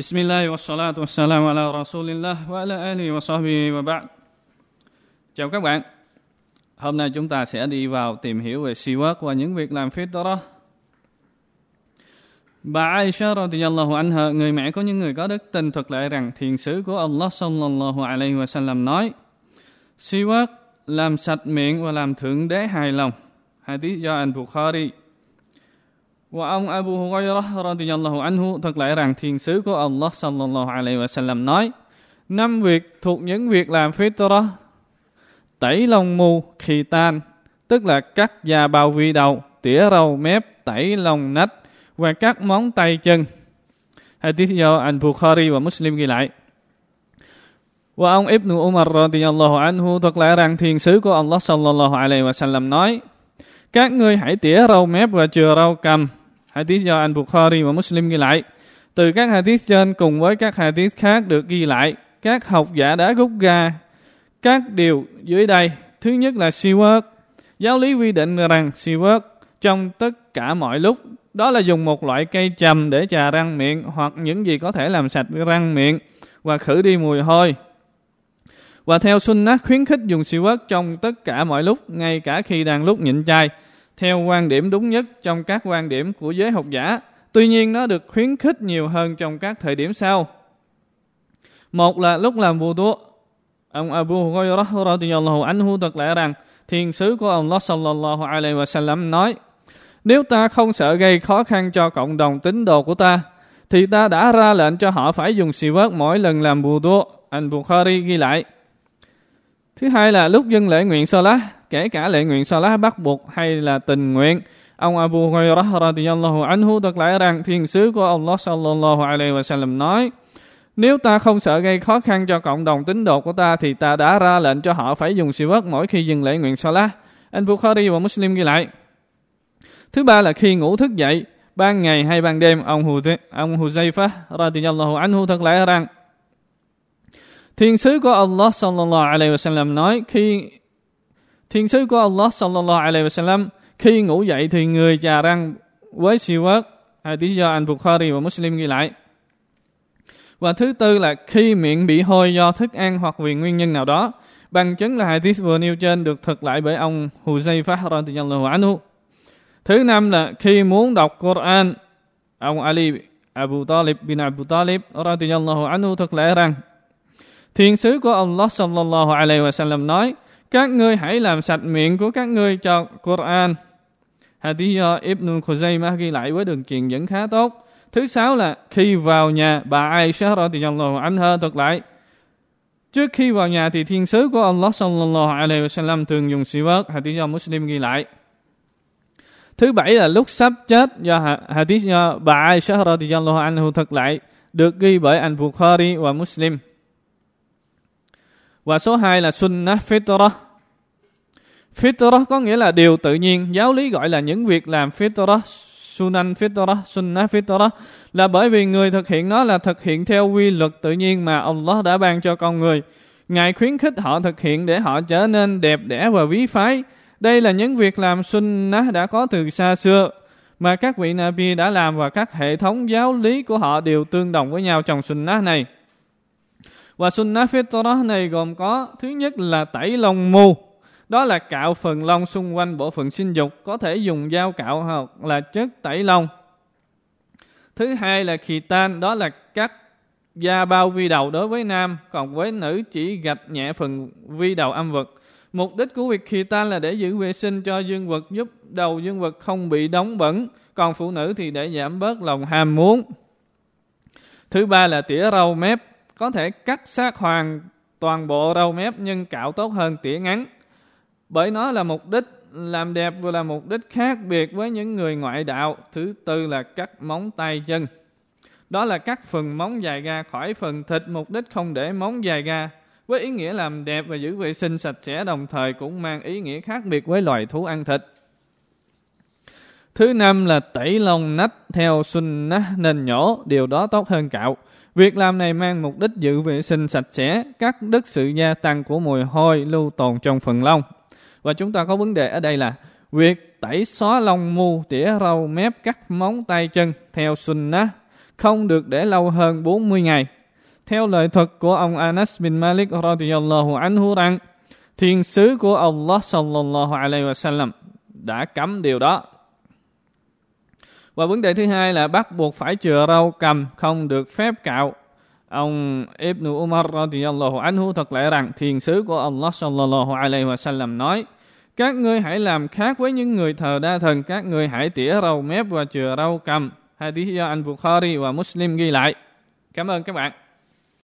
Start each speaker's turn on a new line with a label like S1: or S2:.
S1: Bismillah الله والصلاة والسلام على رسول الله wa ala وصحبه wa wa. Chào các bạn. Hôm nay chúng ta sẽ đi vào tìm hiểu về siwak và những việc làm fitrah. Bà Aisha radiyallahu anha, người mẹ của những người có đức tin thuật lại rằng thiền sứ của Allah sallallahu alaihi wa sallam nói Siwak làm sạch miệng và làm thượng đế hài lòng. Hadith do anh Bukhari và ông Abu Hurairah radiyallahu anhu thuật lại rằng thiền sứ của Allah sallallahu alaihi wa sallam nói, năm việc thuộc những việc làm fitrah, tẩy lông mù khi tan, tức là cắt da bao vi đầu, tỉa râu mép, tẩy lông nách và cắt móng tay chân. Hadith do anh Bukhari và Muslim ghi lại. Và ông Ibn Umar radiyallahu anhu thuật lại rằng thiền sứ của Allah sallallahu alaihi wa sallam nói, các ngươi hãy tỉa râu mép và chừa râu cầm Hadith do Al Bukhari và Muslim ghi lại. Từ các hadith trên cùng với các hadith khác được ghi lại, các học giả đã rút ra các điều dưới đây. Thứ nhất là siwak. Giáo lý quy định rằng siwak trong tất cả mọi lúc đó là dùng một loại cây trầm để trà răng miệng hoặc những gì có thể làm sạch răng miệng và khử đi mùi hôi. Và theo sunnah khuyến khích dùng siwak trong tất cả mọi lúc, ngay cả khi đang lúc nhịn chay theo quan điểm đúng nhất trong các quan điểm của giới học giả. Tuy nhiên, nó được khuyến khích nhiều hơn trong các thời điểm sau. Một là lúc làm vô wudu. Ông Abu Hurairah radhiyallahu anhu thuật lại rằng, thiên sứ của ông Allah sallallahu alaihi wa sallam nói, nếu ta không sợ gây khó khăn cho cộng đồng tín đồ của ta, thì ta đã ra lệnh cho họ phải dùng xì vớt mỗi lần làm bù wudu. Anh Bukhari ghi lại. Thứ hai là lúc dân lễ nguyện Salah kể cả lệ nguyện salat bắt buộc hay là tình nguyện. Ông Abu Hurairah radhiyallahu anhu thuật lại rằng thiên sứ của Allah sallallahu alaihi wa sallam nói nếu ta không sợ gây khó khăn cho cộng đồng tín đồ của ta thì ta đã ra lệnh cho họ phải dùng siwak mỗi khi dừng lễ nguyện salat. Anh Bukhari và Muslim ghi lại. Thứ ba là khi ngủ thức dậy, ban ngày hay ban đêm, ông Huzay, ông Huzaifa radhiyallahu anhu thuật lại rằng Thiên sứ của Allah sallallahu alaihi wa sallam nói khi Thiên sứ của Allah sallallahu alaihi wasallam khi ngủ dậy thì người chà răng với siwak. Hadith do anh Bukhari và Muslim ghi lại. Và thứ tư là khi miệng bị hôi do thức ăn hoặc vì nguyên nhân nào đó. Bằng chứng là hadith vừa nêu trên được thực lại bởi ông Huzayfah radhiyallahu anhu. Thứ năm là khi muốn đọc Quran, ông Ali Abu Talib bin Abu Talib radhiyallahu anhu thực lại rằng Thiên sứ của Allah sallallahu alaihi wasallam nói các ngươi hãy làm sạch miệng của các ngươi cho Quran. Hadith do Ibn Khuzaymah ghi lại với đường truyền dẫn khá tốt. Thứ sáu là khi vào nhà, bà Aisha radhiyallahu anha thuật lại. Trước khi vào nhà thì thiên sứ của Allah sallallahu alaihi wasallam thường dùng siwak. Hadith do Muslim ghi lại. Thứ bảy là lúc sắp chết do hadith do bà Aisha radhiyallahu anha thuật lại được ghi bởi anh Bukhari và Muslim. Và số 2 là sunnah fitrah. Fitrah có nghĩa là điều tự nhiên. Giáo lý gọi là những việc làm fitrah, sunan fitrah, sunnah fitrah là bởi vì người thực hiện nó là thực hiện theo quy luật tự nhiên mà Allah đã ban cho con người. Ngài khuyến khích họ thực hiện để họ trở nên đẹp đẽ và quý phái. Đây là những việc làm sunnah đã có từ xa xưa mà các vị Nabi đã làm và các hệ thống giáo lý của họ đều tương đồng với nhau trong sunnah này. Và sunnah fitrah này gồm có thứ nhất là tẩy lông mù. Đó là cạo phần lông xung quanh bộ phận sinh dục, có thể dùng dao cạo hoặc là chất tẩy lông. Thứ hai là khitan, đó là cắt da bao vi đầu đối với nam, còn với nữ chỉ gạch nhẹ phần vi đầu âm vật. Mục đích của việc khitan là để giữ vệ sinh cho dương vật, giúp đầu dương vật không bị đóng bẩn, còn phụ nữ thì để giảm bớt lòng ham muốn. Thứ ba là tỉa râu mép, có thể cắt sát hoàn toàn bộ râu mép nhưng cạo tốt hơn tỉa ngắn. Bởi nó là mục đích làm đẹp vừa là mục đích khác biệt với những người ngoại đạo. Thứ tư là cắt móng tay chân. Đó là cắt phần móng dài ra khỏi phần thịt, mục đích không để móng dài ra. Với ý nghĩa làm đẹp và giữ vệ sinh sạch sẽ đồng thời cũng mang ý nghĩa khác biệt với loài thú ăn thịt. Thứ năm là tẩy lông nách theo sunnah nên nhổ, điều đó tốt hơn cạo. Việc làm này mang mục đích giữ vệ sinh sạch sẽ, cắt đứt sự gia tăng của mùi hôi lưu tồn trong phần lông. Và chúng ta có vấn đề ở đây là việc tẩy xóa lông mu, tỉa râu, mép, cắt móng tay chân theo sunnah không được để lâu hơn 40 ngày. Theo lời thuật của ông Anas bin Malik radiyallahu anhu rằng thiên sứ của Allah sallallahu alaihi wasallam đã cấm điều đó. Và vấn đề thứ hai là bắt buộc phải chừa râu cầm, không được phép cạo. Ông Ibn Umar radiyallahu anhu thật lẽ rằng thiền sứ của Allah sallallahu alaihi wasallam nói các ngươi hãy làm khác với những người thờ đa thần, các ngươi hãy tỉa râu mép và chừa râu cầm. Hadith do anh Bukhari và Muslim ghi lại. Cảm ơn các bạn.